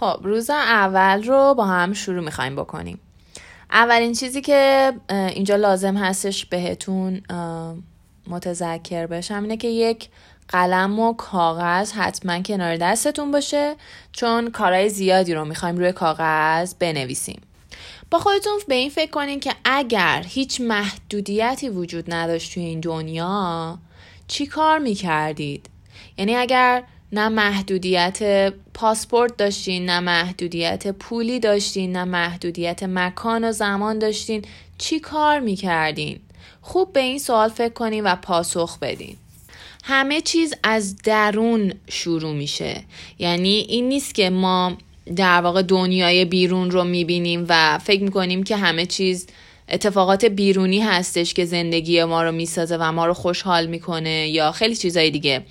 خب روز اول رو با هم شروع می‌خوایم بکنیم اولین چیزی که اینجا لازم هستش بهتون متذکر بشم اینه که یک قلم و کاغذ حتما کنار دستتون باشه چون کارهای زیادی رو می‌خوایم روی کاغذ بنویسیم با خودتون به این فکر کنین که اگر هیچ محدودیتی وجود نداشت توی این دنیا چی کار می‌کردید؟ یعنی اگر نه محدودیت پاسپورت داشتین نه محدودیت پولی داشتین نه محدودیت مکان و زمان داشتین. چی کار می‌کردین؟ خوب به این سوال فکر کنین و پاسخ بدین. همه چیز از درون شروع میشه. یعنی این نیست که ما در واقع دنیای بیرون رو می‌بینیم و فکر می‌کنیم که همه چیز اتفاقات بیرونی هستش که زندگی ما رو می‌سازه و ما رو خوشحال می‌کنه یا خیلی چیزای دیگه.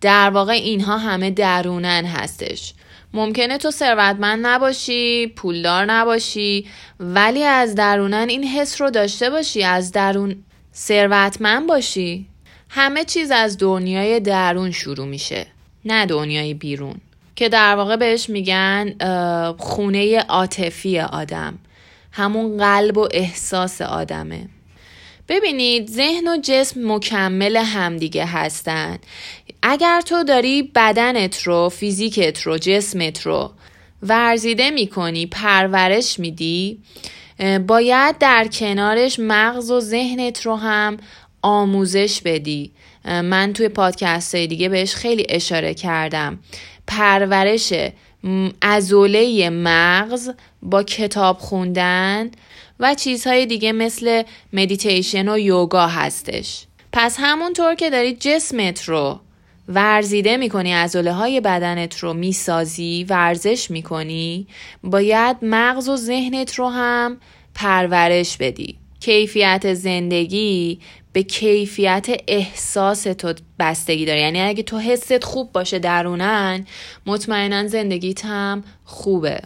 در واقع اینها همه درونن هستش. ممکنه تو ثروتمند نباشی پولدار نباشی ولی از درونن این حس رو داشته باشی از درون ثروتمند باشی. همه چیز از دنیای درون شروع میشه نه دنیای بیرون. که در واقع بهش میگن خونه عاطفی آدم. همون قلب و احساس آدمه. ببینید ذهن و جسم مکمل همدیگه هستن. اگر تو داری بدنت رو فیزیکت رو جسمت رو ورزیده می‌کنی پرورش میدی باید در کنارش مغز و ذهنت رو هم آموزش بدی. من توی پادکست های دیگه بهش خیلی اشاره کردم. پرورش ازوله مغز با کتاب خوندن و چیزهای دیگه مثل مدیتیشن و یوگا هستش. پس همونطور که داری جسمت رو ورزیده می‌کنی ازوله های بدنت رو می‌سازی ورزش می‌کنی باید مغز و ذهنت رو هم پرورش بدی. کیفیت زندگی به کیفیت احساس تو بستگی داره. یعنی اگه تو حست خوب باشه درونن مطمئنا زندگیت هم خوبه.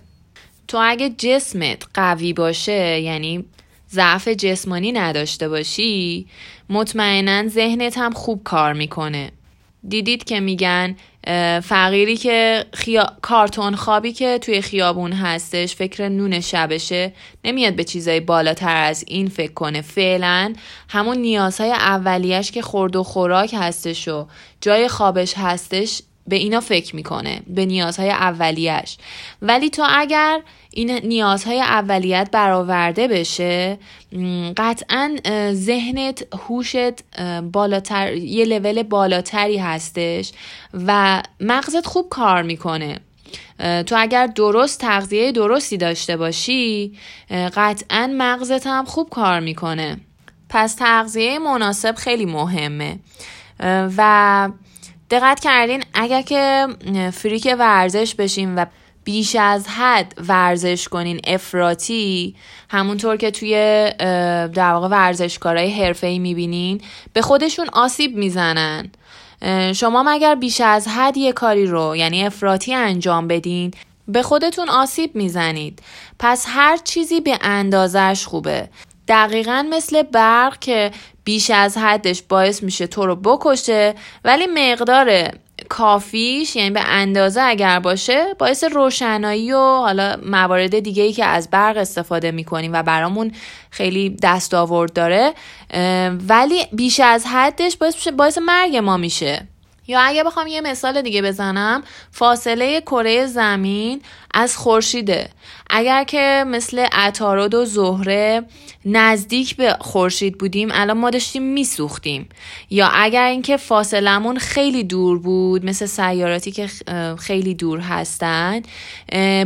تو اگه جسمت قوی باشه یعنی ضعف جسمانی نداشته باشی مطمئنا ذهنت هم خوب کار می‌کنه. دیدید که میگن فقیری که خیا... کارتون خوابی که توی خیابون هستش فکر نون شبشه نمیاد به چیزای بالاتر از این فکر کنه. فعلا همون نیازهای اولیش که خورد و خوراک هستش و جای خوابش هستش به اینا فکر می‌کنه به نیازهای اولیش ولی تو اگر این نیازهای اولیت برآورده بشه قطعا ذهنت هوشت بالاتر یه لول بالاتری هستش و مغزت خوب کار می‌کنه. تو اگر درست تغذیه درستی داشته باشی قطعا مغزت هم خوب کار می‌کنه. پس تغذیه مناسب خیلی مهمه. و دقت کردین اگر که فریک ورزش بشیم و بیش از حد ورزش کنین افراتی همونطور که توی در واقع ورزشکارای حرفه‌ای می‌بینین به خودشون آسیب می‌زنن. شما مگر بیش از حد یه کاری رو یعنی افراتی انجام بدین به خودتون آسیب می‌زنید. پس هر چیزی به اندازش خوبه. دقیقا مثل برق که بیش از حدش باعث میشه تو رو بکشه ولی مقدار کافیش یعنی به اندازه اگر باشه باعث روشنایی و حالا موارد دیگه ای که از برق استفاده می‌کنیم و برامون خیلی دستاورد داره ولی بیش از حدش باعث, باعث مرگ ما میشه. یا اگه بخوام یه مثال دیگه بزنم فاصله کره زمین از خورشیده. اگر که مثل عطارد و زهره نزدیک به خورشید بودیم الان ما داشتیم میسوختیم. یا اگر اینکه فاصلمون خیلی دور بود مثل سیاراتی که خیلی دور هستن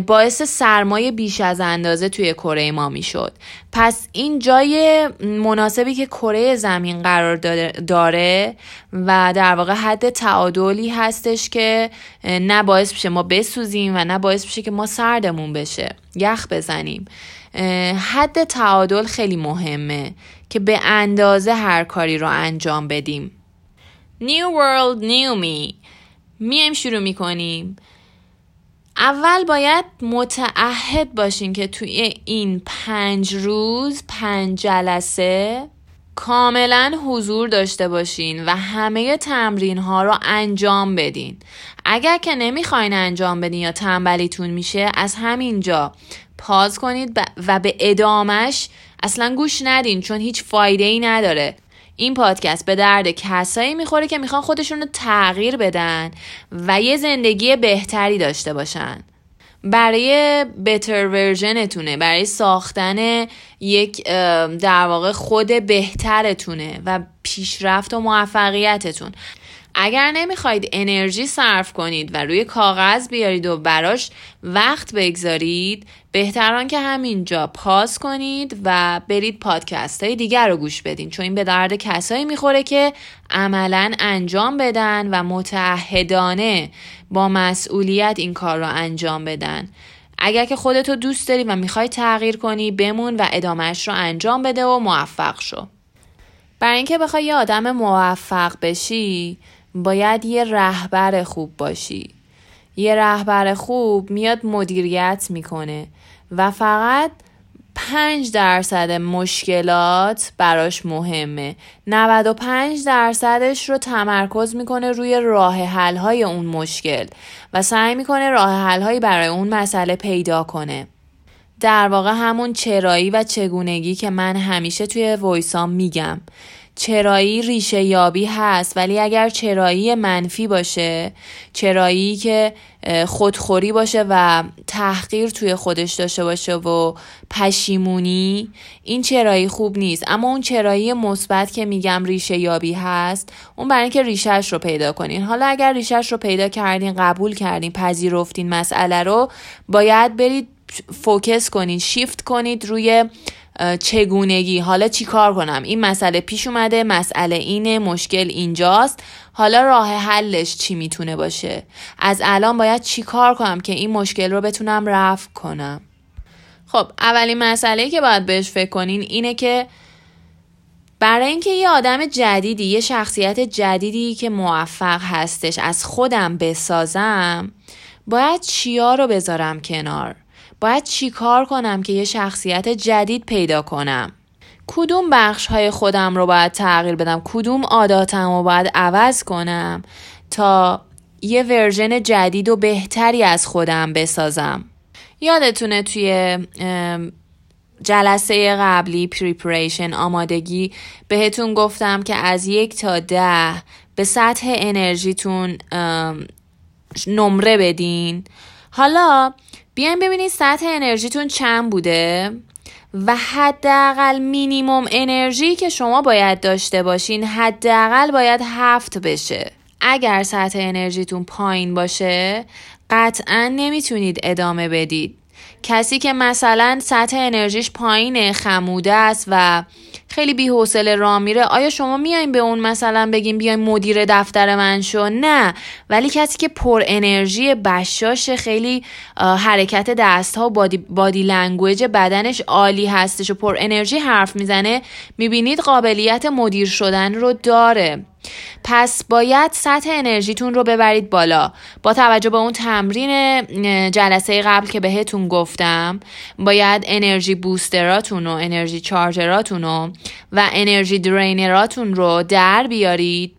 باعث سرمایه بیش از اندازه توی کره ما می‌شد. پس این جای مناسبی که کره زمین قرار داره و در واقع حد تعادلی هستش که نه باعث بشه ما بسوزیم و نه باعث بشه که ما سردمون بشه. یخ بزنیم. حد تعادل خیلی مهمه که به اندازه هر کاری رو انجام بدیم. New World New Me. میایم شروع می‌کنیم. اول باید متعهد باشین که توی این پنج روز پنج جلسه کاملا حضور داشته باشین و همه تمرین ها رو انجام بدین. اگر که نمی‌خواین انجام بدین یا تنبلیتون میشه از همینجا پاز کنید و به ادامش اصلا گوش ندین چون هیچ فایده ای نداره. این پادکست به درد کسایی می‌خوره که می‌خوان خودشون رو تغییر بدن و یه زندگی بهتری داشته باشن. برای بتر ورژنتونه برای ساختن یک در واقع خود بهترتونه و پیشرفت و موفقیتتون. اگر نمی‌خواید انرژی صرف کنید و روی کاغذ بیارید و براش وقت بگذارید بهتران که همینجا پاس کنید و برید پادکست های دیگر رو گوش بدین. چون این به درد کسایی می‌خوره که عملا انجام بدن و متعهدانه با مسئولیت این کار رو انجام بدن. اگر که خودتو دوست داری و می‌خوای تغییر کنی بمون و ادامهش رو انجام بده و موفق شو. برای اینکه بخوای یه آدم موفق بشی باید یه رهبر خوب باشی. یه رهبر خوب میاد مدیریت می‌کنه و فقط پنج درصد مشکلات براش مهمه. 95 درصدش رو تمرکز می‌کنه روی راه حل های اون مشکل و سعی می‌کنه راه حل هایی برای اون مسئله پیدا کنه. در واقع همون چرایی و چگونگی که من همیشه توی ویسام میگم. چرایی ریشه یابی هست ولی اگر چرایی منفی باشه چرایی که خودخوری باشه و تحقیر توی خودش داشته باشه و پشیمونی این چرایی خوب نیست. اما اون چرایی مثبت که میگم ریشه یابی هست اون برای اینکه ریشهش رو پیدا کنین. حالا اگر ریشهش رو پیدا کردین قبول کردین پذیرفتین مسئله رو باید برید فوکس کنید شیفت کنید روی چگونگی. حالا چی کار کنم؟ این مسئله پیش اومده مسئله اینه مشکل اینجاست. حالا راه حلش چی می‌تونه باشه؟ از الان باید چی کار کنم که این مشکل رو بتونم رفع کنم؟ خب اولین مسئله که باید بهش فکر کنین اینه که برای اینکه یه آدم جدیدی یه شخصیت جدیدی که موفق هستش از خودم بسازم باید چیا رو بذارم کنار؟ باید چی کار کنم که یه شخصیت جدید پیدا کنم؟ کدوم بخش های خودم رو باید تغییر بدم؟ کدوم عاداتم رو باید عوض کنم تا یه version جدید و بهتری از خودم بسازم؟ یادتونه توی جلسه قبلی preparation آمادگی بهتون گفتم که از یک تا ده به سطح انرژیتون نمره بدین. حالا بیاین ببینید سطح انرژیتون چند بوده و حداقل مینیموم انرژی که شما باید داشته باشین حداقل باید هفت بشه. اگر سطح انرژیتون پایین باشه قطعا نمی‌تونید ادامه بدید. کسی که مثلا سطح انرژیش پایین خموده است و خیلی بی حوصله راه میره. آیا شما میایم به اون مثلا بگیم بیایم مدیر دفتر من شو؟ نه. ولی کسی که پر انرژی بشاش خیلی حرکت دست ها و body, body language بدنش عالی هستش و پر انرژی حرف می‌زنه می‌بینید قابلیت مدیر شدن رو داره. پس باید سطح انرژیتون رو ببرید بالا. با توجه به اون تمرین جلسه قبل که بهتون گفتم باید انرژی بوستراتون و انرژی چارجراتون و انرژی درینراتون رو در بیارید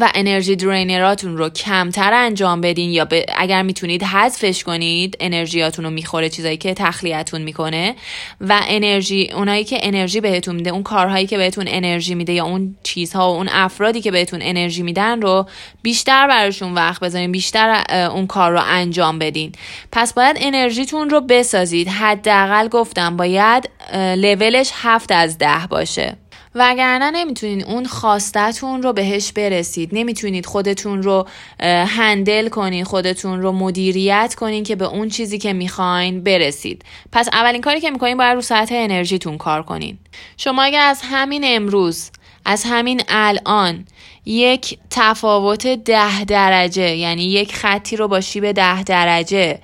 و انرژی درینراتون رو کمتر انجام بدین یا اگر می‌تونید حذفش کنید انرژیاتون رو می‌خوره چیزایی که تخلیتون می‌کنه و انرژی اونایی که انرژی بهتون میده اون کارهایی که بهتون انرژی میده یا اون چیزها و اون افرادی که بهتون انرژی میدن رو بیشتر براشون وقت بذارین بیشتر اون کار رو انجام بدین. پس باید انرژیتون رو بسازید. حداقل گفتم باید لولش هفت از ده باشه. وگرنه نمی‌تونید اون خواستتون رو بهش برسید. نمی‌تونید خودتون رو هندل کنید خودتون رو مدیریت کنید که به اون چیزی که می‌خواین برسید. پس اولین کاری که می‌کنین باید رو سطح انرژیتون کار کنین. شما اگر از همین امروز از همین الان یک تفاوت ده درجه یعنی یک خطی رو با شیب ده درجه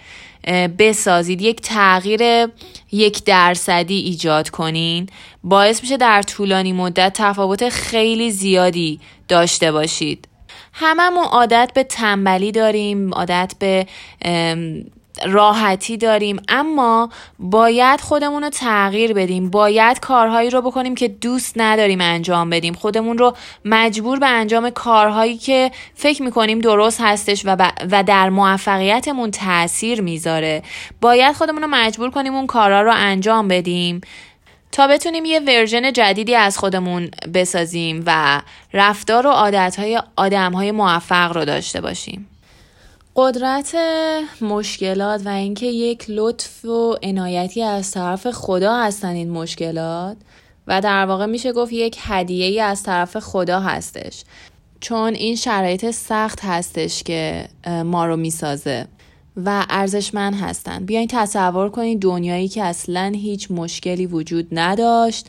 بسازید یک تغییر یک درصدی ایجاد کنین. باعث میشه در طولانی مدت تفاوت خیلی زیادی داشته باشید. هممون عادت به تنبلی داریم عادت به راحتی داریم. اما باید خودمون رو تغییر بدیم. باید کارهایی رو بکنیم که دوست نداریم انجام بدیم. خودمون رو مجبور به انجام کارهایی که فکر می‌کنیم درست هستش و, و در موفقیتمون تاثیر می‌ذاره. باید خودمون رو مجبور کنیم اون کارها رو انجام بدیم. تا بتونیم یه ورژن جدیدی از خودمون بسازیم و رفتار و عادتهای آدمهای موفق رو داشته باشیم. قدرت مشکلات و اینکه یک لطف و عنایتی از طرف خدا هستن این مشکلات. و در واقع میشه گفت یک هدیه ای از طرف خدا هستش. چون این شرایط سخت هستش که ما رو می‌سازه و ارزشمند هستند بیاین تصور کنید دنیایی که اصلا هیچ مشکلی وجود نداشت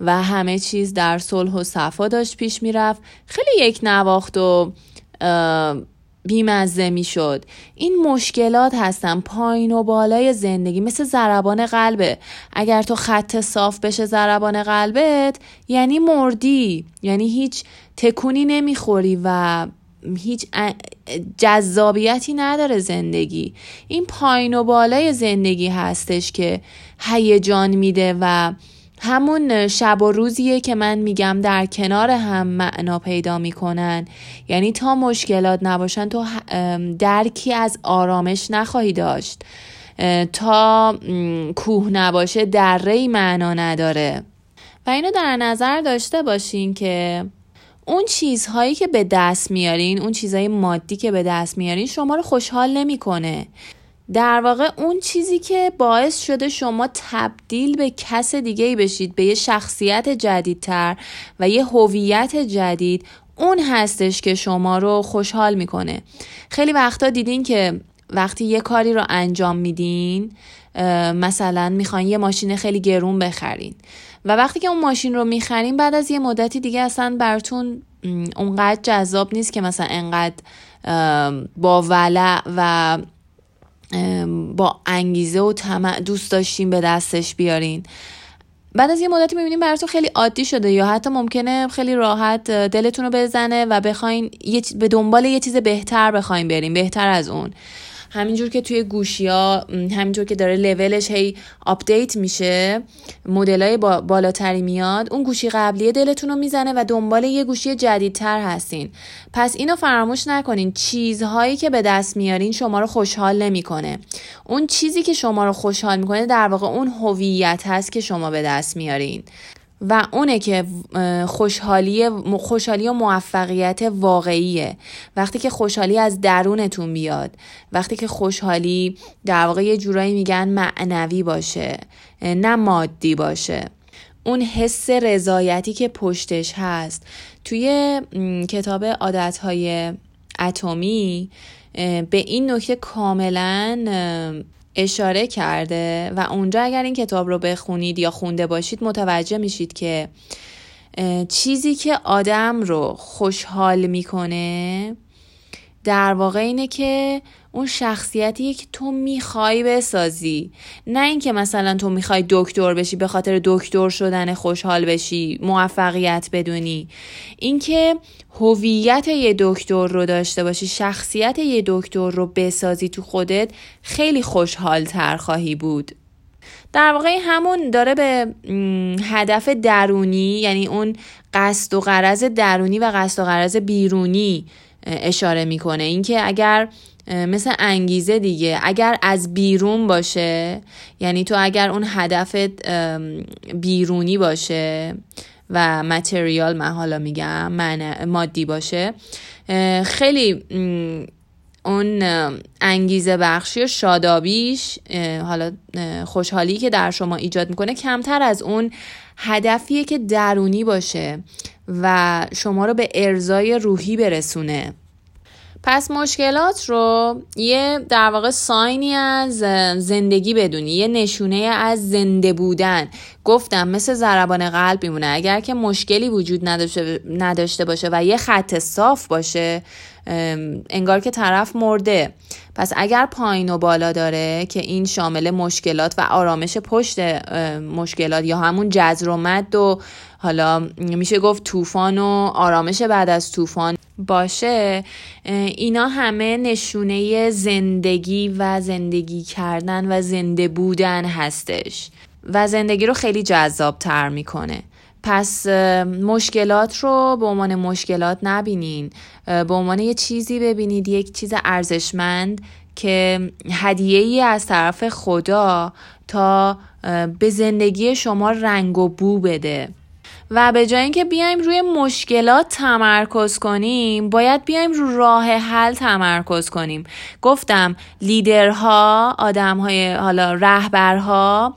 و همه چیز در صلح و صفا داشت پیش می‌رفت. خیلی یک نواخت و بیمزه می‌شد. این مشکلات هستن پایین و بالای زندگی مثل ضربان قلبه. اگر تو خط صاف بشه ضربان قلبت یعنی مردی. یعنی هیچ تکونی نمی‌خوری و هیچ جذابیتی نداره زندگی. این پایین و بالای زندگی هستش که هیجان میده و همون شب و روزیه که من میگم در کنار هم معنا پیدا می‌کنن. یعنی تا مشکلات نباشن تو درکی از آرامش نخواهی داشت. تا کوه نباشه دره معنا نداره. و اینو در نظر داشته باشین که اون چیزهایی که به دست میارین اون چیزهای مادی که به دست میارین شما رو خوشحال نمی‌کنه. در واقع اون چیزی که باعث شده شما تبدیل به کس دیگه ای بشید به یه شخصیت جدیدتر و یه هویت جدید اون هستش که شما رو خوشحال می‌کنه. خیلی وقتا دیدین که وقتی یه کاری رو انجام میدین مثلا می‌خواین یه ماشین خیلی گرون بخرین و وقتی که اون ماشین رو می‌خرین بعد از یه مدتی دیگه اصلا براتون اونقدر جذاب نیست که مثلا انقدر با ولع و با انگیزه و طمع دوست داشتین به دستش بیارین. بعد از یه مدتی می‌بینیم براتون خیلی عادی شده یا حتی ممکنه خیلی راحت دلتون رو بزنه و بخواین به دنبال یه چیز بهتر بخواین بریم بهتر از اون. همینجور که توی گوشی ها همینجور که داره لولش هی update میشه مدل های بالاتری میاد اون گوشی قبلیه دلتون رو می‌زنه و دنبال یه گوشی جدیدتر هستین. پس اینو فراموش نکنین. چیزهایی که به دست میارین شما رو خوشحال نمی‌کنه. اون چیزی که شما رو خوشحال می‌کنه در واقع اون هویت هست که شما به دست میارین. و اونه که خوشحالی خوشحالی و موفقیت واقعیه. وقتی که خوشحالی از درونتون بیاد وقتی که خوشحالی در واقع یه جورایی میگن معنوی باشه نه مادی باشه. اون حس رضایتی که پشتش هست توی کتاب عادتهای اتمی به این نکته کاملا اشاره کرده و اونجا اگر این کتاب رو بخونید یا خونده باشید متوجه میشید که چیزی که آدم رو خوشحال می‌کنه در واقع اینه که اون شخصیتیه که تو می‌خوای بسازی. نه اینکه مثلا تو می‌خوای دکتر بشی به خاطر دکتر شدن خوشحال بشی موفقیت بدونی. اینکه هویت یه دکتر رو داشته باشی شخصیت یه دکتر رو بسازی تو خودت خیلی خوشحال تر خواهی بود. در واقع همون داره به هدف درونی یعنی اون قصد و قرض درونی و قصد و قرض بیرونی اشاره می‌کنه. اینکه اگر مثل انگیزه دیگه اگر از بیرون باشه یعنی تو اگر اون هدفت بیرونی باشه و متریال من حالا میگم من مادی باشه خیلی اون انگیزه بخشی و شادابیش حالا خوشحالی که در شما ایجاد می‌کنه کمتر از اون هدفیه که درونی باشه. و شما رو به ارزای روحی برسونه. پس مشکلات رو یه در واقع ساینی از زندگی بدونی یه نشونه از زنده بودن. گفتم مثل ضربان قلب میمونه. اگر که مشکلی وجود نداشته, باشه و یه خط صاف باشه انگار که طرف مرده. پس اگر پایین و بالا داره که این شامل مشکلات و آرامش پشت مشکلات یا همون جزر و مد و حالا میشه گفت طوفان و آرامش بعد از طوفان باشه اینا همه نشونه زندگی و زندگی کردن و زنده بودن هستش و زندگی رو خیلی جذاب تر می‌کنه. پس مشکلات رو به عنوان مشکلات نبینین. به عنوان یه چیزی ببینید یک چیز ارزشمند که هدیه ای از طرف خدا تا به زندگی شما رنگ و بو بده. و به جای اینکه بیایم روی مشکلات تمرکز کنیم باید بیایم رو راه حل تمرکز کنیم. گفتم لیدرها آدمهای حالا رهبرها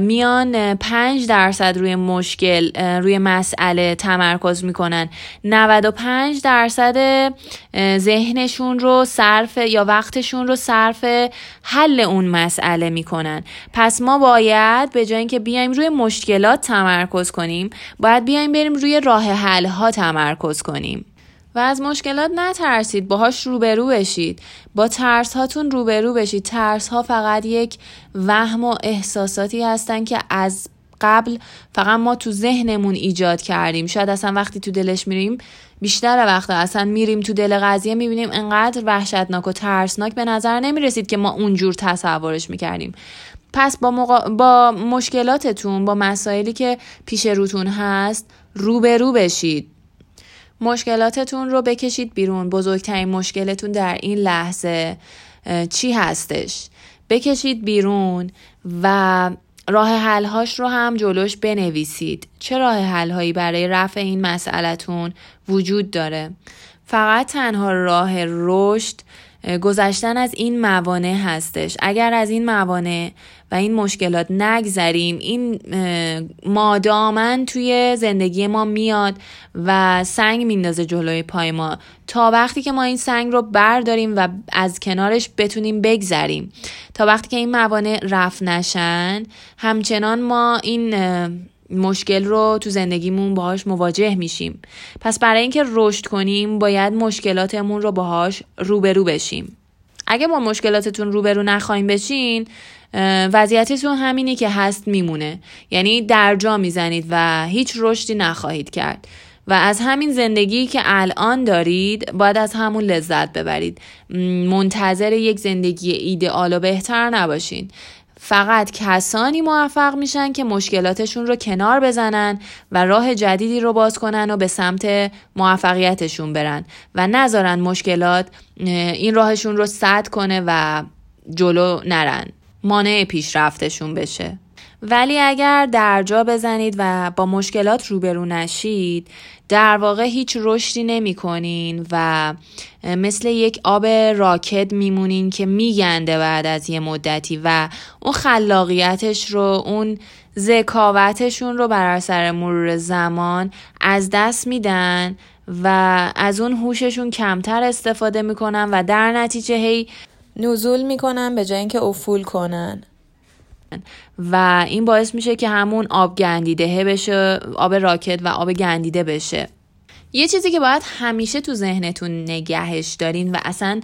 میان 5 درصد روی مشکل روی مسئله تمرکز می‌کنن. 95 درصد ذهنشون رو صرف یا وقتشون رو صرف حل اون مسئله می‌کنن. پس ما باید به جای اینکه بیایم روی مشکلات تمرکز کنیم باید بیایم بریم روی راه حل ها تمرکز کنیم. و از مشکلات نترسید. باهاش روبرو بشید. با ترس هاتون روبرو بشید. ترس ها فقط یک وهم و احساساتی هستن که از قبل فقط ما تو ذهنمون ایجاد کردیم. شاید اصلا وقتی تو دلش میریم بیشتر وقتا اصلا میریم تو دل قضیه می‌بینیم انقدر وحشتناک و ترسناک به نظر نمی‌رسید که ما اونجور تصورش می‌کردیم. پس با, با مشکلاتتون با مسائلی که پیش روتون هست روبرو بشید. مشکلاتتون رو بکشید بیرون. بزرگترین مشکلتون در این لحظه چی هستش؟ بکشید بیرون و راه حلهاش رو هم جلوش بنویسید. چه راه حلهایی برای رفع این مسئلتون وجود داره؟ فقط تنها راه رشد گذشتن از این موانع هستش. اگر از این موانع و این مشکلات نگذریم این مادامن توی زندگی ما میاد و سنگ میندازه جلوی پای ما. تا وقتی که ما این سنگ رو برداریم و از کنارش بتونیم بگذریم. تا وقتی که این موانع رفت نشن همچنان ما این مشکل رو تو زندگیمون باهاش مواجه میشیم. پس برای اینکه رشد کنیم باید مشکلاتمون رو باهاش روبرو بشیم. اگه با مشکلاتتون روبرو نخواهیم بشین وضعیتتون همینی که هست میمونه. یعنی درجا می‌زنید و هیچ رشدی نخواهید کرد. و از همین زندگی که الان دارید باید از همون لذت ببرید. منتظر یک زندگی ایدئال و بهتر نباشین. فقط کسانی موفق میشن که مشکلاتشون رو کنار بزنن و راه جدیدی رو باز کنن و به سمت موفقیتشون برن و نذارن مشکلات این راهشون رو سد کنه و جلو نرن. مانع پیشرفتشون بشه. ولی اگر درجا بزنید و با مشکلات روبرو نشید در واقع هیچ رشدی نمی کنین و مثل یک آب راکت میمونین که میگنده بعد از یه مدتی و اون خلاقیتش رو اون ذکاوتشون رو بر اثر مرور زمان از دست میدن و از اون هوششون کمتر استفاده می‌کنن و در نتیجه هی نزول می‌کنن به جای اینکه افول کنن. و این باعث میشه که همون آب گندیده بشه آب راکت و آب گندیده بشه. یه چیزی که باید همیشه تو ذهنتون نگهش دارین و اصلا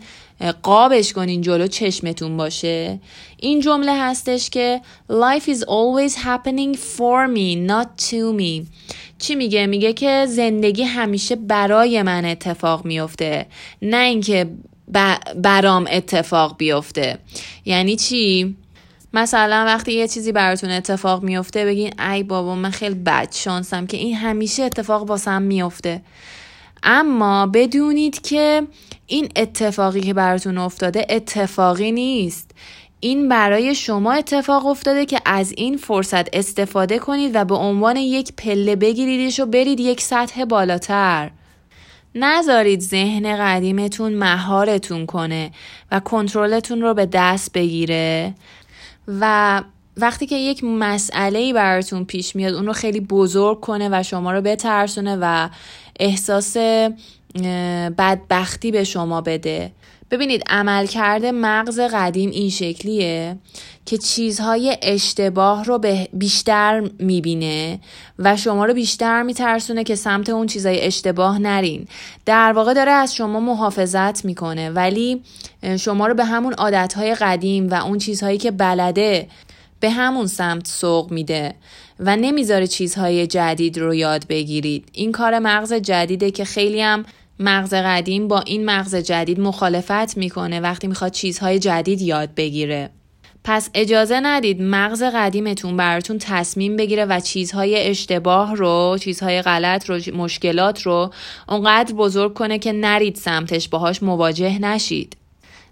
قابش کنین جلو چشمتون باشه این جمله هستش که life is always happening for me not to me. چی میگه؟ میگه که زندگی همیشه برای من اتفاق میفته نه اینکه برام اتفاق بیفته. یعنی چی؟ مثلا وقتی یه چیزی براتون اتفاق میفته بگین ای بابا من خیلی بد شانسم که این همیشه اتفاق واسم میفته. اما بدونید که این اتفاقی که براتون افتاده اتفاقی نیست. این برای شما اتفاق افتاده که از این فرصت استفاده کنید و به عنوان یک پله بگیریدش و برید یک سطح بالاتر. نذارید ذهن قدیمتون مهارتون کنه و کنترلتون رو به دست بگیره. و وقتی که یک مسئله ای براتون پیش میاد اون رو خیلی بزرگ کنه و شما رو بترسونه و احساس بدبختی به شما بده. ببینید عملکرد مغز قدیم این شکلیه که چیزهای اشتباه رو بیشتر می‌بینه و شما رو بیشتر میترسونه که سمت اون چیزهای اشتباه نرین. در واقع داره از شما محافظت می‌کنه ولی شما رو به همون عادتهای قدیم و اون چیزهایی که بلده به همون سمت سوق میده و نمی‌ذاره چیزهای جدید رو یاد بگیرید. این کار مغز جدیده که خیلی هم مغز قدیم با این مغز جدید مخالفت می‌کنه وقتی می‌خواد چیزهای جدید یاد بگیره. پس اجازه ندید مغز قدیمتون براتون تصمیم بگیره و چیزهای اشتباه رو چیزهای غلط رو مشکلات رو اونقدر بزرگ کنه که نرید سمتش باهاش مواجه نشید.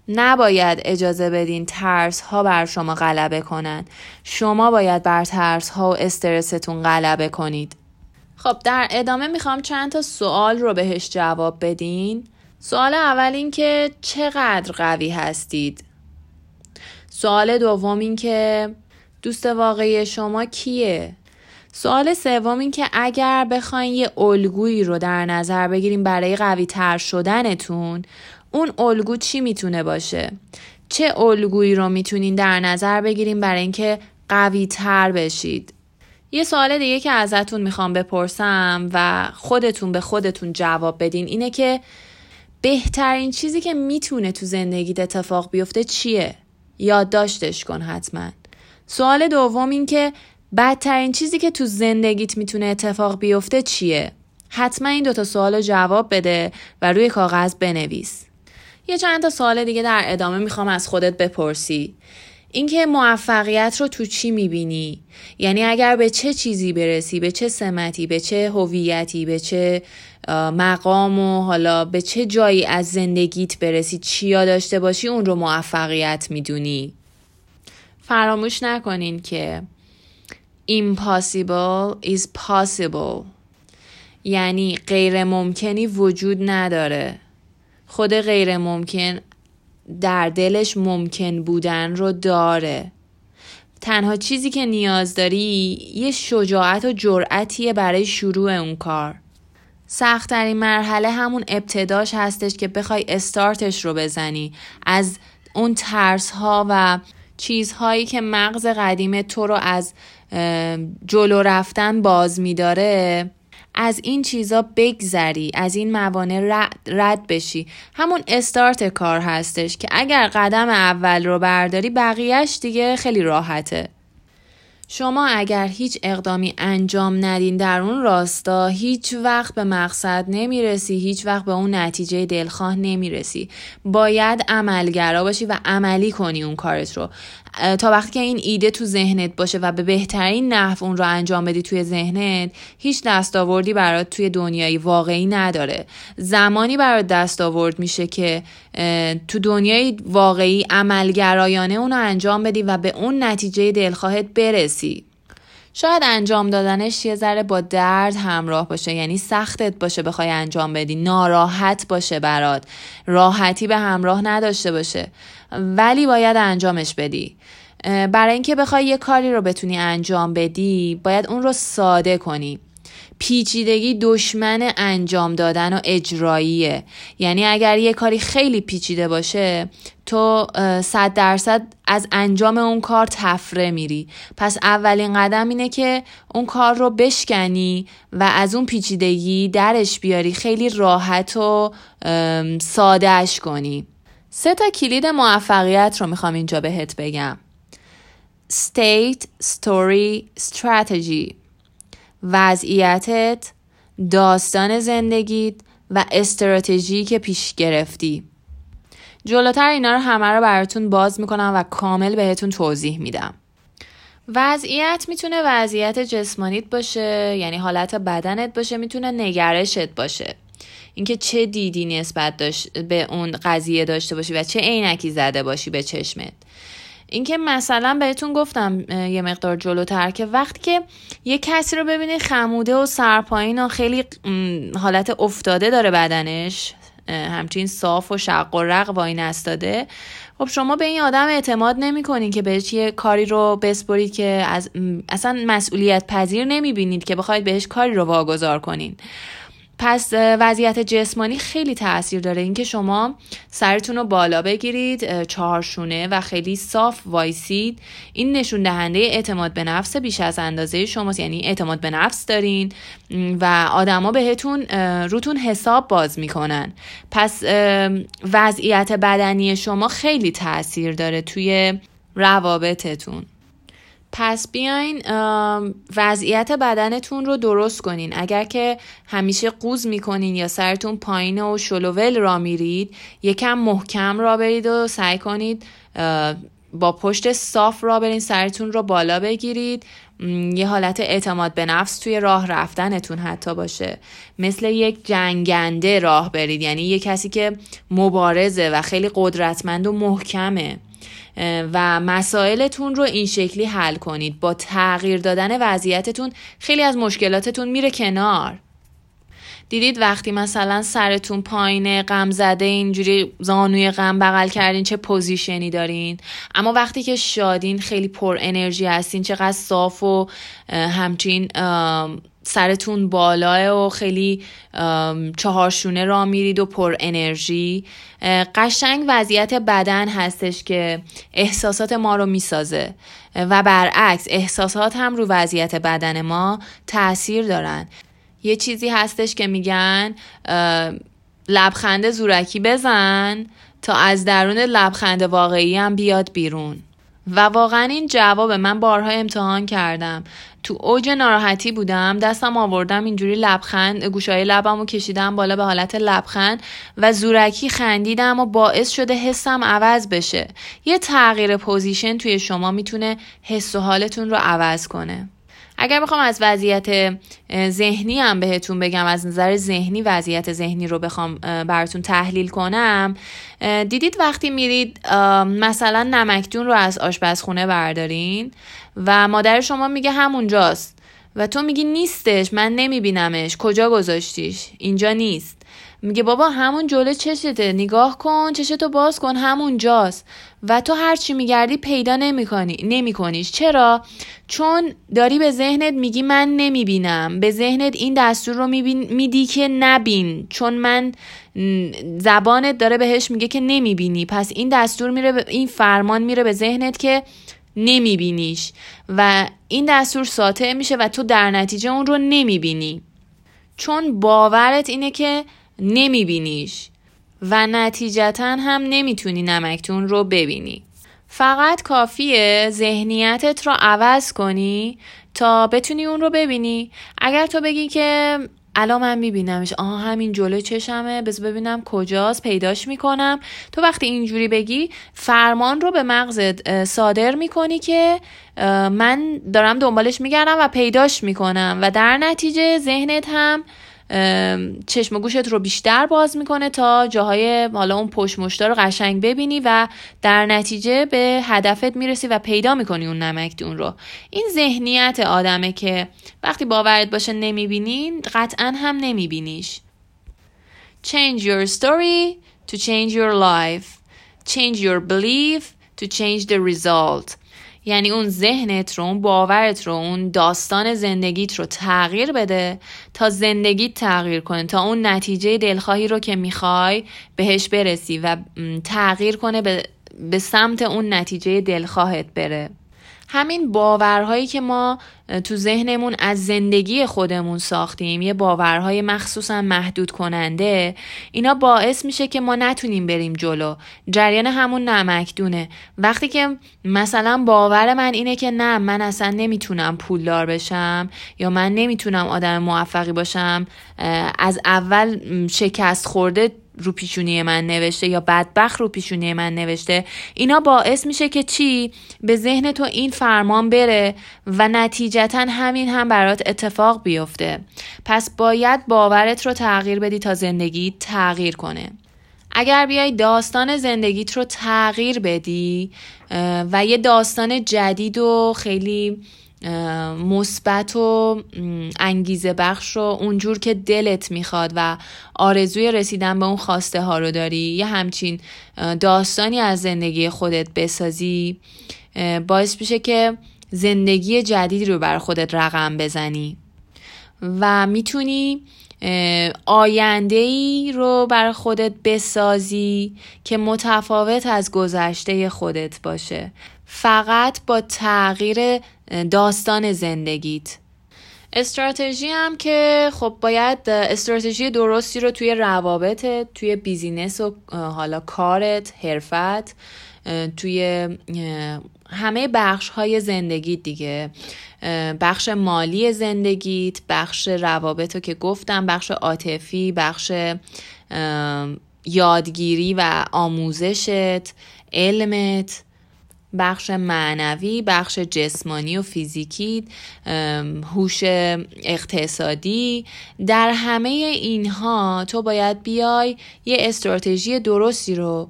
نباید اجازه بدین ترس ها بر شما غلبه کنن. شما باید بر ترس ها و استرستون غلبه کنید. خب در ادامه می‌خوام چند تا سوال رو بهش جواب بدین. سوال اول این که چقدر قوی هستید؟ سوال دوم این که دوست واقعی شما کیه؟ سوال سوم این که اگر بخواین یه الگویی رو در نظر بگیریم برای قوی تر شدنتون اون الگو چی می‌تونه باشه؟ چه الگویی رو می‌تونین در نظر بگیریم برای اینکه قوی تر بشید؟ یه سوال دیگه که ازتون می‌خوام بپرسم و خودتون به خودتون جواب بدین اینه که بهترین چیزی که می‌تونه تو زندگیت اتفاق بیفته چیه؟ یادداشتش کن حتما سوال دوم این که بدترین چیزی که تو زندگیت می‌تونه اتفاق بیفته چیه؟ حتما این دوتا سوال رو جواب بده و روی کاغذ بنویس. یه چند تا سوال دیگه در ادامه می‌خوام از خودت بپرسی. اینکه موفقیت رو تو چی می‌بینی؟ یعنی اگر به چه چیزی برسی، به چه سمتی، به چه هویتی، به چه مقام و حالا به چه جایی از زندگیت برسی چیا داشته باشی اون رو موفقیت می‌دونی. فراموش نکنین که impossible is possible. یعنی غیر ممکنی وجود نداره. خود غیر ممکن در دلش ممکن بودن رو داره. تنها چیزی که نیاز داری یه شجاعت و جرأتیه برای شروع اون کار. سختترین مرحله همون ابتداش هستش که بخوای استارتش رو بزنی. از اون ترس ها و چیزهایی که مغز قدیم تو رو از جلو رفتن باز میداره از این چیزا بگذری از این موانع رد بشی. همون استارت کار هستش که اگر قدم اول رو برداری بقیهش دیگه خیلی راحته. شما اگر هیچ اقدامی انجام ندین در اون راستا هیچ وقت به مقصد نمی‌رسی هیچ وقت به اون نتیجه دلخواه نمی‌رسی. باید عملگرا باشی و عملی کنی اون کارت رو. تا وقتی که این ایده تو ذهنت باشه و به بهترین نحو اون رو انجام بدی توی ذهنت هیچ دستاوردی برات توی دنیای واقعی نداره. زمانی برات دستاورد میشه که تو دنیای واقعی عملگرایانه اون رو انجام بدی و به اون نتیجه دلخواهت برسی. شاید انجام دادنش یه ذره با درد همراه باشه یعنی سختت باشه بخوای انجام بدی ناراحت باشه برات راحتی به همراه نداشته باشه ولی باید انجامش بدی. برای اینکه بخوای یه کاری رو بتونی انجام بدی باید اون رو ساده کنی. پیچیدگی دشمن انجام دادن و اجراییه. یعنی اگر یه کاری خیلی پیچیده باشه تو صد درصد از انجام اون کار تفره میری. پس اولین قدم اینه که اون کار رو بشکنی و از اون پیچیدگی درش بیاری خیلی راحت و سادهش کنی. سه تا کلید موفقیت رو می‌خوام اینجا بهت بگم. State, Story, Strategy. وضعیتت داستان زندگیت و استراتژی که پیش گرفتی. جلوتر اینا رو همه رو براتون باز می‌کنم و کامل بهتون توضیح میدم. وضعیت می‌تونه وضعیت جسمانیت باشه یعنی حالت بدنت باشه می‌تونه نگرشت باشه. اینکه چه دیدی نسبت داشت به اون قضیه داشته باشی و چه عینکی زده باشی به چشمت. اینکه مثلا بهتون گفتم یه مقدار جلوتر که وقتی که یه کسی رو ببینی خموده و سرپایین و خیلی حالت افتاده داره بدنش همچین صاف و شق و رق وای نستاده. خب شما به این آدم اعتماد نمی کنین که بهش یه کاری رو بسپرید که از اصلا مسئولیت پذیر نمی بینید که بخواید بهش کاری رو واگذار کنین. پس وضعیت جسمانی خیلی تاثیر داره. اینکه شما سرتون رو بالا بگیرید چهارشونه و خیلی صاف وایسید این نشون دهنده اعتماد به نفس بیش از اندازه شماست. یعنی اعتماد به نفس دارین و آدما بهتون روتون حساب باز می‌کنن. پس وضعیت بدنی شما خیلی تاثیر داره توی روابطتون. پس بیاین وضعیت بدنتون رو درست کنین. اگر که همیشه قوز می‌کنین یا سرتون پایین و شلوول را میرید یکم محکم را برید و سعی کنید با پشت صاف را برین سرتون رو بالا بگیرید. یه حالت اعتماد به نفس توی راه رفتنتون حتی باشه. مثل یک جنگنده راه برید. یعنی یه کسی که مبارزه و خیلی قدرتمند و محکمه. و مسائلتون رو این شکلی حل کنید. با تغییر دادن وضعیتتون خیلی از مشکلاتتون میره کنار. دیدید وقتی مثلا سرتون پایینه غم زده اینجوری زانوی غم بغل کردین چه پوزیشنی دارین؟ اما وقتی که شادین خیلی پر انرژی هستین چقدر صاف و همچین سرتون بالاه و خیلی چهارشونه را میرید و پر انرژی. قشنگ وضعیت بدن هستش که احساسات ما رو می‌سازه. و برعکس احساسات هم رو وضعیت بدن ما تاثیر دارن. یه چیزی هستش که میگن لبخند زورکی بزن تا از درون لبخند واقعی هم بیاد بیرون. و واقعا این جواب من بارها امتحان کردم. تو اوج ناراحتی بودم دستم آوردم اینجوری لبخند گوشای لبم رو کشیدم بالا به حالت لبخند و زورکی خندیدم و باعث شده حسم عوض بشه. یه تغییر پوزیشن توی شما می‌تونه حس و حالتون رو عوض کنه. اگر بخوام از وضعیت ذهنی هم بهتون بگم از نظر ذهنی وضعیت ذهنی رو بخوام براتون تحلیل کنم دیدید وقتی میرید مثلا نمکدون رو از آشپزخونه بردارین و مادر شما میگه همونجاست و تو میگی نیستش من نمیبینمش کجا گذاشتیش؟ اینجا نیست. میگه بابا همون جلو چشته نگاه کن چشتو باز کن همون جاست. و تو هرچی میگردی پیدا نمی‌کنی نمیکنیش. چرا؟ چون داری به ذهنت میگی من نمی‌بینم. به ذهنت این دستور رو میدی که نبین. چون من زبانت داره بهش میگه که نمی‌بینی. پس این دستور میره این فرمان میره به ذهنت که نمیبینیش. و این دستور ساطع میشه و تو در نتیجه اون رو نمی‌بینی. چون باورت اینه که نمیبینیش. و نتیجتا هم نمی‌تونی نمکتون رو ببینی. فقط کافیه ذهنیتت رو عوض کنی تا بتونی اون رو ببینی. اگر تو بگی که الان من میبینمش آها همین جلو چشمه بز ببینم کجاست پیداش می‌کنم. تو وقتی اینجوری بگی فرمان رو به مغزت صادر می‌کنی که من دارم دنبالش میگردم و پیداش می‌کنم. و در نتیجه ذهنت هم چشم و گوشت رو بیشتر باز می‌کنه تا جاهای حالا اون پشت رو قشنگ ببینی و در نتیجه به هدفت می‌رسی و پیدا می‌کنی اون نمکدون رو. این ذهنیت آدمه که وقتی باورت باشه نمی‌بینین قطعا هم نمیبینیش. Change your story to change your life. Change your belief to change the result. یعنی اون ذهنت رو اون باورت رو اون داستان زندگیت رو تغییر بده تا زندگیت تغییر کنه تا اون نتیجه دلخواهی رو که می‌خوای بهش برسی و تغییر کنه به, به سمت اون نتیجه دلخواهت بره. همین باورهایی که ما تو ذهنمون از زندگی خودمون ساختیم یه باورهای مخصوصا محدود کننده اینا باعث میشه که ما نتونیم بریم جلو. جریان همون نمکدونه وقتی که مثلا باور من اینه که نه من اصلا نمی‌تونم پولدار بشم یا من نمی‌تونم آدم موفقی باشم از اول شکست خورده رو پیشونی من نوشته یا بدبخت رو پیشونی من نوشته اینا باعث میشه که چی؟ به ذهن تو این فرمان بره و نتیجتا همین هم برات اتفاق بیفته. پس باید باورت رو تغییر بدی تا زندگی تغییر کنه. اگر بیای داستان زندگیت رو تغییر بدی و یه داستان جدید و خیلی مثبت و انگیزه بخش رو اونجور که دلت می‌خواد و آرزوی رسیدن به اون خواسته ها رو داری. یه همچین داستانی از زندگی خودت بسازی باعث میشه که زندگی جدید رو بر خودت رقم بزنی و می‌تونی آینده ای رو بر خودت بسازی که متفاوت از گذشته خودت باشه. فقط با تغییر داستان زندگیت. استراتژی هم که خب باید استراتژی درستی رو توی روابطت توی بیزینس و حالا کارت حرفت توی همه بخش های زندگی دیگه بخش مالی زندگیت بخش روابط رو که گفتم بخش عاطفی بخش یادگیری و آموزشت علمت. بخش معنوی بخش جسمانی و فیزیکی هوش اقتصادی. در همه اینها تو باید بیای یه استراتژی درستی رو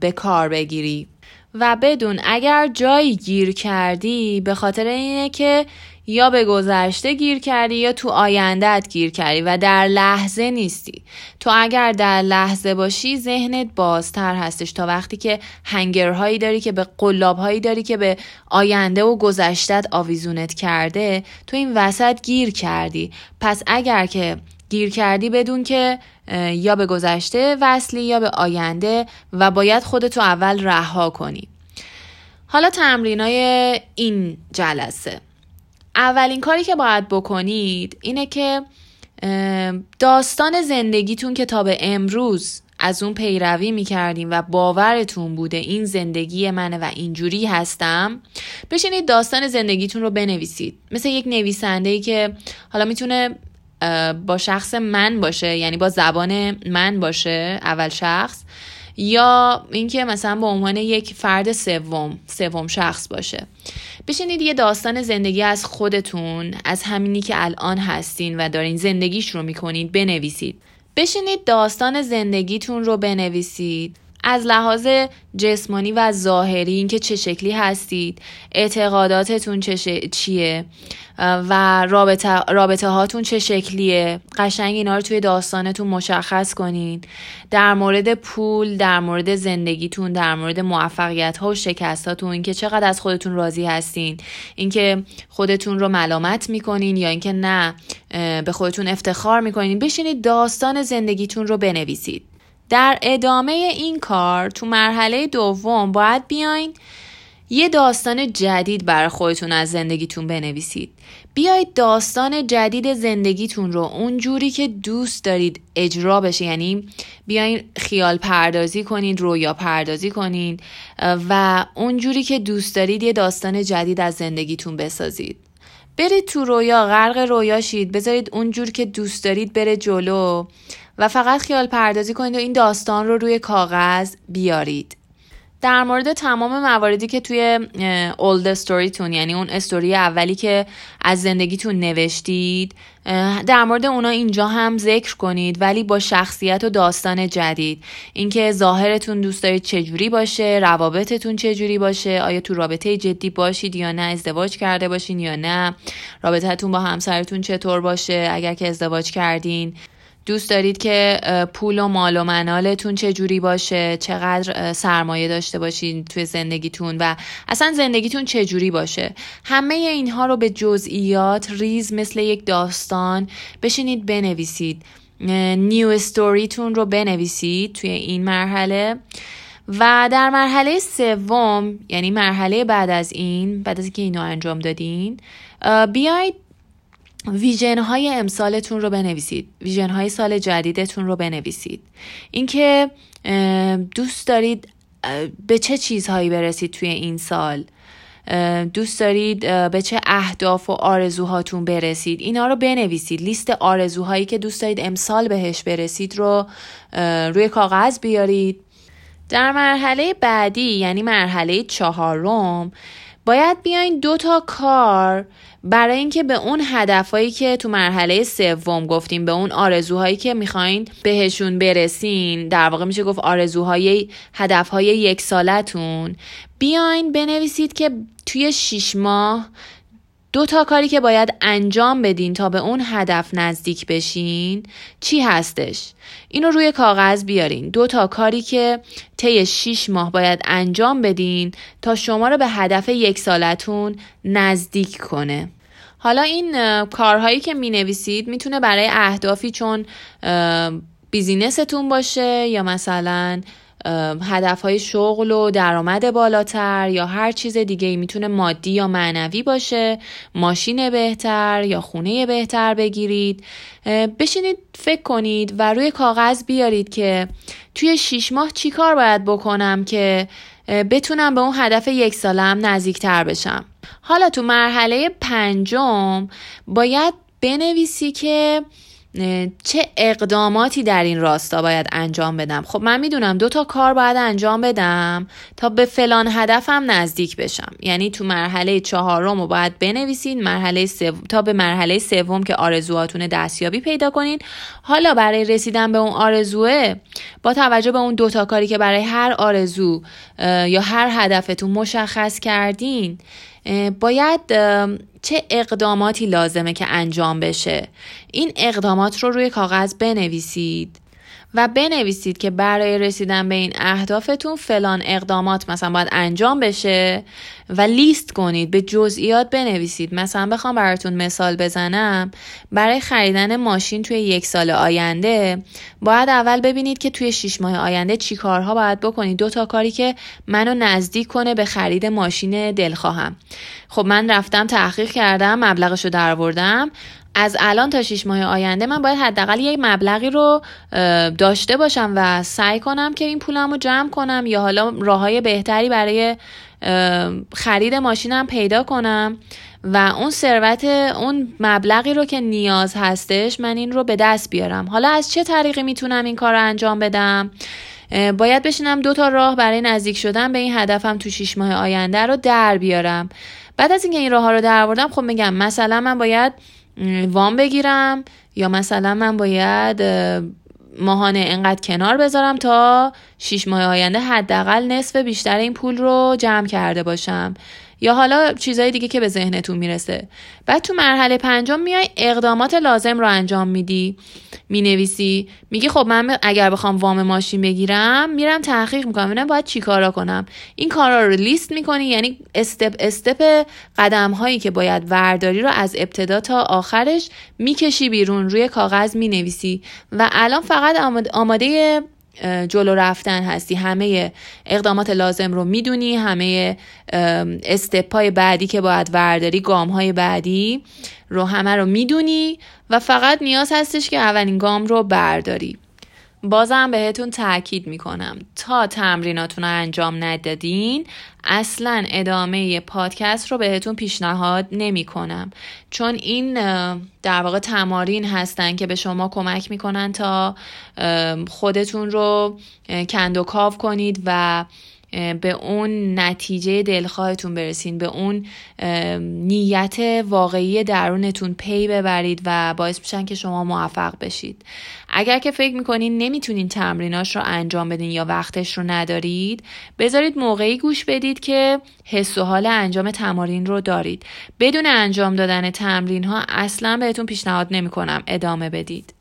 به کار بگیری. و بدون اگر جایی گیر کردی به خاطر اینه که یا به گذشته گیر کردی یا تو آیندهت گیر کردی و در لحظه نیستی. تو اگر در لحظه باشی ذهنت بازتر هستش تا وقتی که هنگرهایی داری که به قلابهایی داری که به آینده و گذشتت آویزونت کرده تو این وسط گیر کردی. پس اگر که گیر کردی بدون که یا به گذشته وصلی یا به آینده و باید خودتو اول رها کنی. حالا تمرینای این جلسه. اولین کاری که باید بکنید اینه که داستان زندگیتون که تا به امروز از اون پیروی می‌کردیم و باورتون بوده این زندگی منه و اینجوری هستم بشینید داستان زندگیتون رو بنویسید. مثل یک نویسنده ای که حالا می‌تونه با شخص من باشه یعنی با زبان من باشه اول شخص. یا اینکه مثلا به عنوان یک فرد سوم سوم شخص باشه. بشینید یه داستان زندگی از خودتون از همینی که الان هستین و دارین زندگیش رو می‌کنید بنویسید. بشینید داستان زندگیتون رو بنویسید. از لحاظ جسمانی و ظاهری اینکه چه شکلی هستید اعتقاداتتون چه چیه و رابطه, رابطه هاتون چه شکلیه. قشنگ اینا رو توی داستانتون مشخص کنین. در مورد پول در مورد زندگیتون در مورد موفقیت ها و شکست هاتون اینکه چقدر از خودتون راضی هستین. اینکه خودتون رو ملامت می‌کنین یا اینکه نه به خودتون افتخار می‌کنین. بشینید داستان زندگیتون رو بنویسید. در ادامه این کار تو مرحله دوم باید بیاین یه داستان جدید برای خودتون از زندگیتون بنویسید. بیایید داستان جدید زندگیتون رو اونجوری که دوست دارید اجرا بشه یعنی بیاین خیال پردازی کنید رویا پردازی کنید و اونجوری که دوست دارید یه داستان جدید از زندگیتون بسازید. برید تو رویا غرق رویا شید بذارید اونجور که دوست دارید بره جلو. و فقط خیال پردازی کنید و این داستان رو روی کاغذ بیارید. در مورد تمام مواردی که توی اولد استوریتون یعنی اون استوری اولی که از زندگیتون نوشتید در مورد اونا اینجا هم ذکر کنید ولی با شخصیت و داستان جدید. اینکه ظاهرتون دوست دارید چجوری باشه روابطتون چجوری باشه آیا تو رابطه جدی باشید یا نه ازدواج کرده باشین یا نه رابطتون با همسرتون چطور باشه اگر که ازدواج کردین. دوست دارید که پول و مال و منالتون چه جوری باشه چقدر سرمایه داشته باشین توی زندگیتون و اصلا زندگیتون چه جوری باشه. همه اینها رو به جزئیات ریز مثل یک داستان بشینید بنویسید. new story تون رو بنویسید توی این مرحله. و در مرحله سوم یعنی مرحله بعد از این بعد از اینکه اینو انجام دادین بیاید ویژن های امسالتون رو بنویسید. ویژن های سال جدیدتون رو بنویسید. اینکه دوست دارید به چه چیزهایی برسید توی این سال؟ دوست دارید به چه اهداف و آرزوهاتون برسید؟ اینا رو بنویسید. لیست آرزوهایی که دوست دارید امسال بهش برسید رو روی کاغذ بیارید. در مرحله بعدی یعنی مرحله چهارم باید بیاین دو تا کار برای اینکه به اون هدفهایی که تو مرحله سوم گفتیم به اون آرزوهایی که می‌خواین بهشون برسین. در واقع میشه گفت آرزوهای هدفهای یک سالتون. بیاین بنویسید که توی شیش ماه دو تا کاری که باید انجام بدین تا به اون هدف نزدیک بشین چی هستش؟ اینو روی کاغذ بیارین دو تا کاری که طی 6 ماه باید انجام بدین تا شما رو به هدف یک سالتون نزدیک کنه حالا این کارهایی که می نویسید می‌تونه برای اهدافی چون بیزینستون باشه یا مثلا هدف های شغل و درآمد بالاتر یا هر چیز دیگه ای می‌تونه مادی یا معنوی باشه ماشین بهتر یا خونه بهتر بگیرید. بشینید فکر کنید و روی کاغذ بیارید که توی شیش ماه چی کار باید بکنم که بتونم به اون هدف یک سالم نزدیکتر بشم. حالا تو مرحله پنجم باید بنویسی که چه اقداماتی در این راستا باید انجام بدم؟ خب من می‌دونم دو تا کار باید انجام بدم تا به فلان هدفم نزدیک بشم. یعنی تو مرحله چهارم رو باید بنویسید مرحله تا به مرحله سوم که آرزوهاتون دستیابی پیدا کنین. حالا برای رسیدن به اون آرزوه با توجه به اون دو تا کاری که برای هر آرزو یا هر هدفتون مشخص کردین باید چه اقداماتی لازمه که انجام بشه؟ این اقدامات رو روی کاغذ بنویسید. و بنویسید که برای رسیدن به این اهدافتون فلان اقدامات مثلا باید انجام بشه و لیست کنید به جزئیات بنویسید. مثلا بخوام براتون مثال بزنم. برای خریدن ماشین توی یک سال آینده باید اول ببینید که توی شیش ماه آینده چی کارها باید بکنید. دو تا کاری که منو نزدیک کنه به خرید ماشین دلخواهم. خب من رفتم تحقیق کردم مبلغش رو درآوردم. از الان تا شیش ماه آینده من باید حداقل یک مبلغی رو داشته باشم و سعی کنم که این پولم رو جمع کنم یا حالا راه های بهتری برای خرید ماشینم پیدا کنم و اون ثروت اون مبلغی رو که نیاز هستش من این رو به دست بیارم. حالا از چه طریقی می‌تونم این کار رو انجام بدم؟ باید بشینم دو تا راه برای نزدیک شدن به این هدفم تو شیش ماه آینده رو در بیارم. بعد از اینکه این راه ها رو در بردم خب میگم مثلا من باید وام بگیرم یا مثلا من باید ماهانه انقدر کنار بذارم تا شیش ماه آینده حداقل نصف بیشتر این پول رو جمع کرده باشم. یا حالا چیزهای دیگه که به ذهنتون می‌رسه. بعد تو مرحله پنجم میای اقدامات لازم رو انجام میدی. می‌نویسی. میگی خب من اگر بخوام وام ماشین بگیرم میرم تحقیق می‌کنم. ببینم باید چی کارا کنم. این کارا رو لیست می‌کنی. یعنی استپ استپ قدم هایی که باید ورداری رو از ابتدا تا آخرش می‌کشی بیرون. روی کاغذ می‌نویسی. و الان فقط آماده جلو رفتن هستی. همه اقدامات لازم رو می‌دونی همه استپای بعدی که باید ورداری گام های بعدی رو همه رو می‌دونی و فقط نیاز هستش که اولین گام رو برداری. بازم بهتون تاکید می‌کنم. تا تمریناتون رو انجام ندادین اصلا ادامه پادکست رو بهتون پیشنهاد نمی کنم چون این در واقع تمارین هستن که به شما کمک می‌کنن تا خودتون رو کند و کاو کنید و به اون نتیجه دلخواهتون برسین به اون نیت واقعی درونتون پی ببرید و باعث میشن که شما موفق بشید. اگر که فکر می‌کنین نمی‌تونین تمریناش رو انجام بدین یا وقتش رو ندارید بذارید موقعی گوش بدید که حس و حال انجام تمارین رو دارید. بدون انجام دادن تمرین ها اصلا بهتون پیشنهاد نمی‌کنم. ادامه بدید.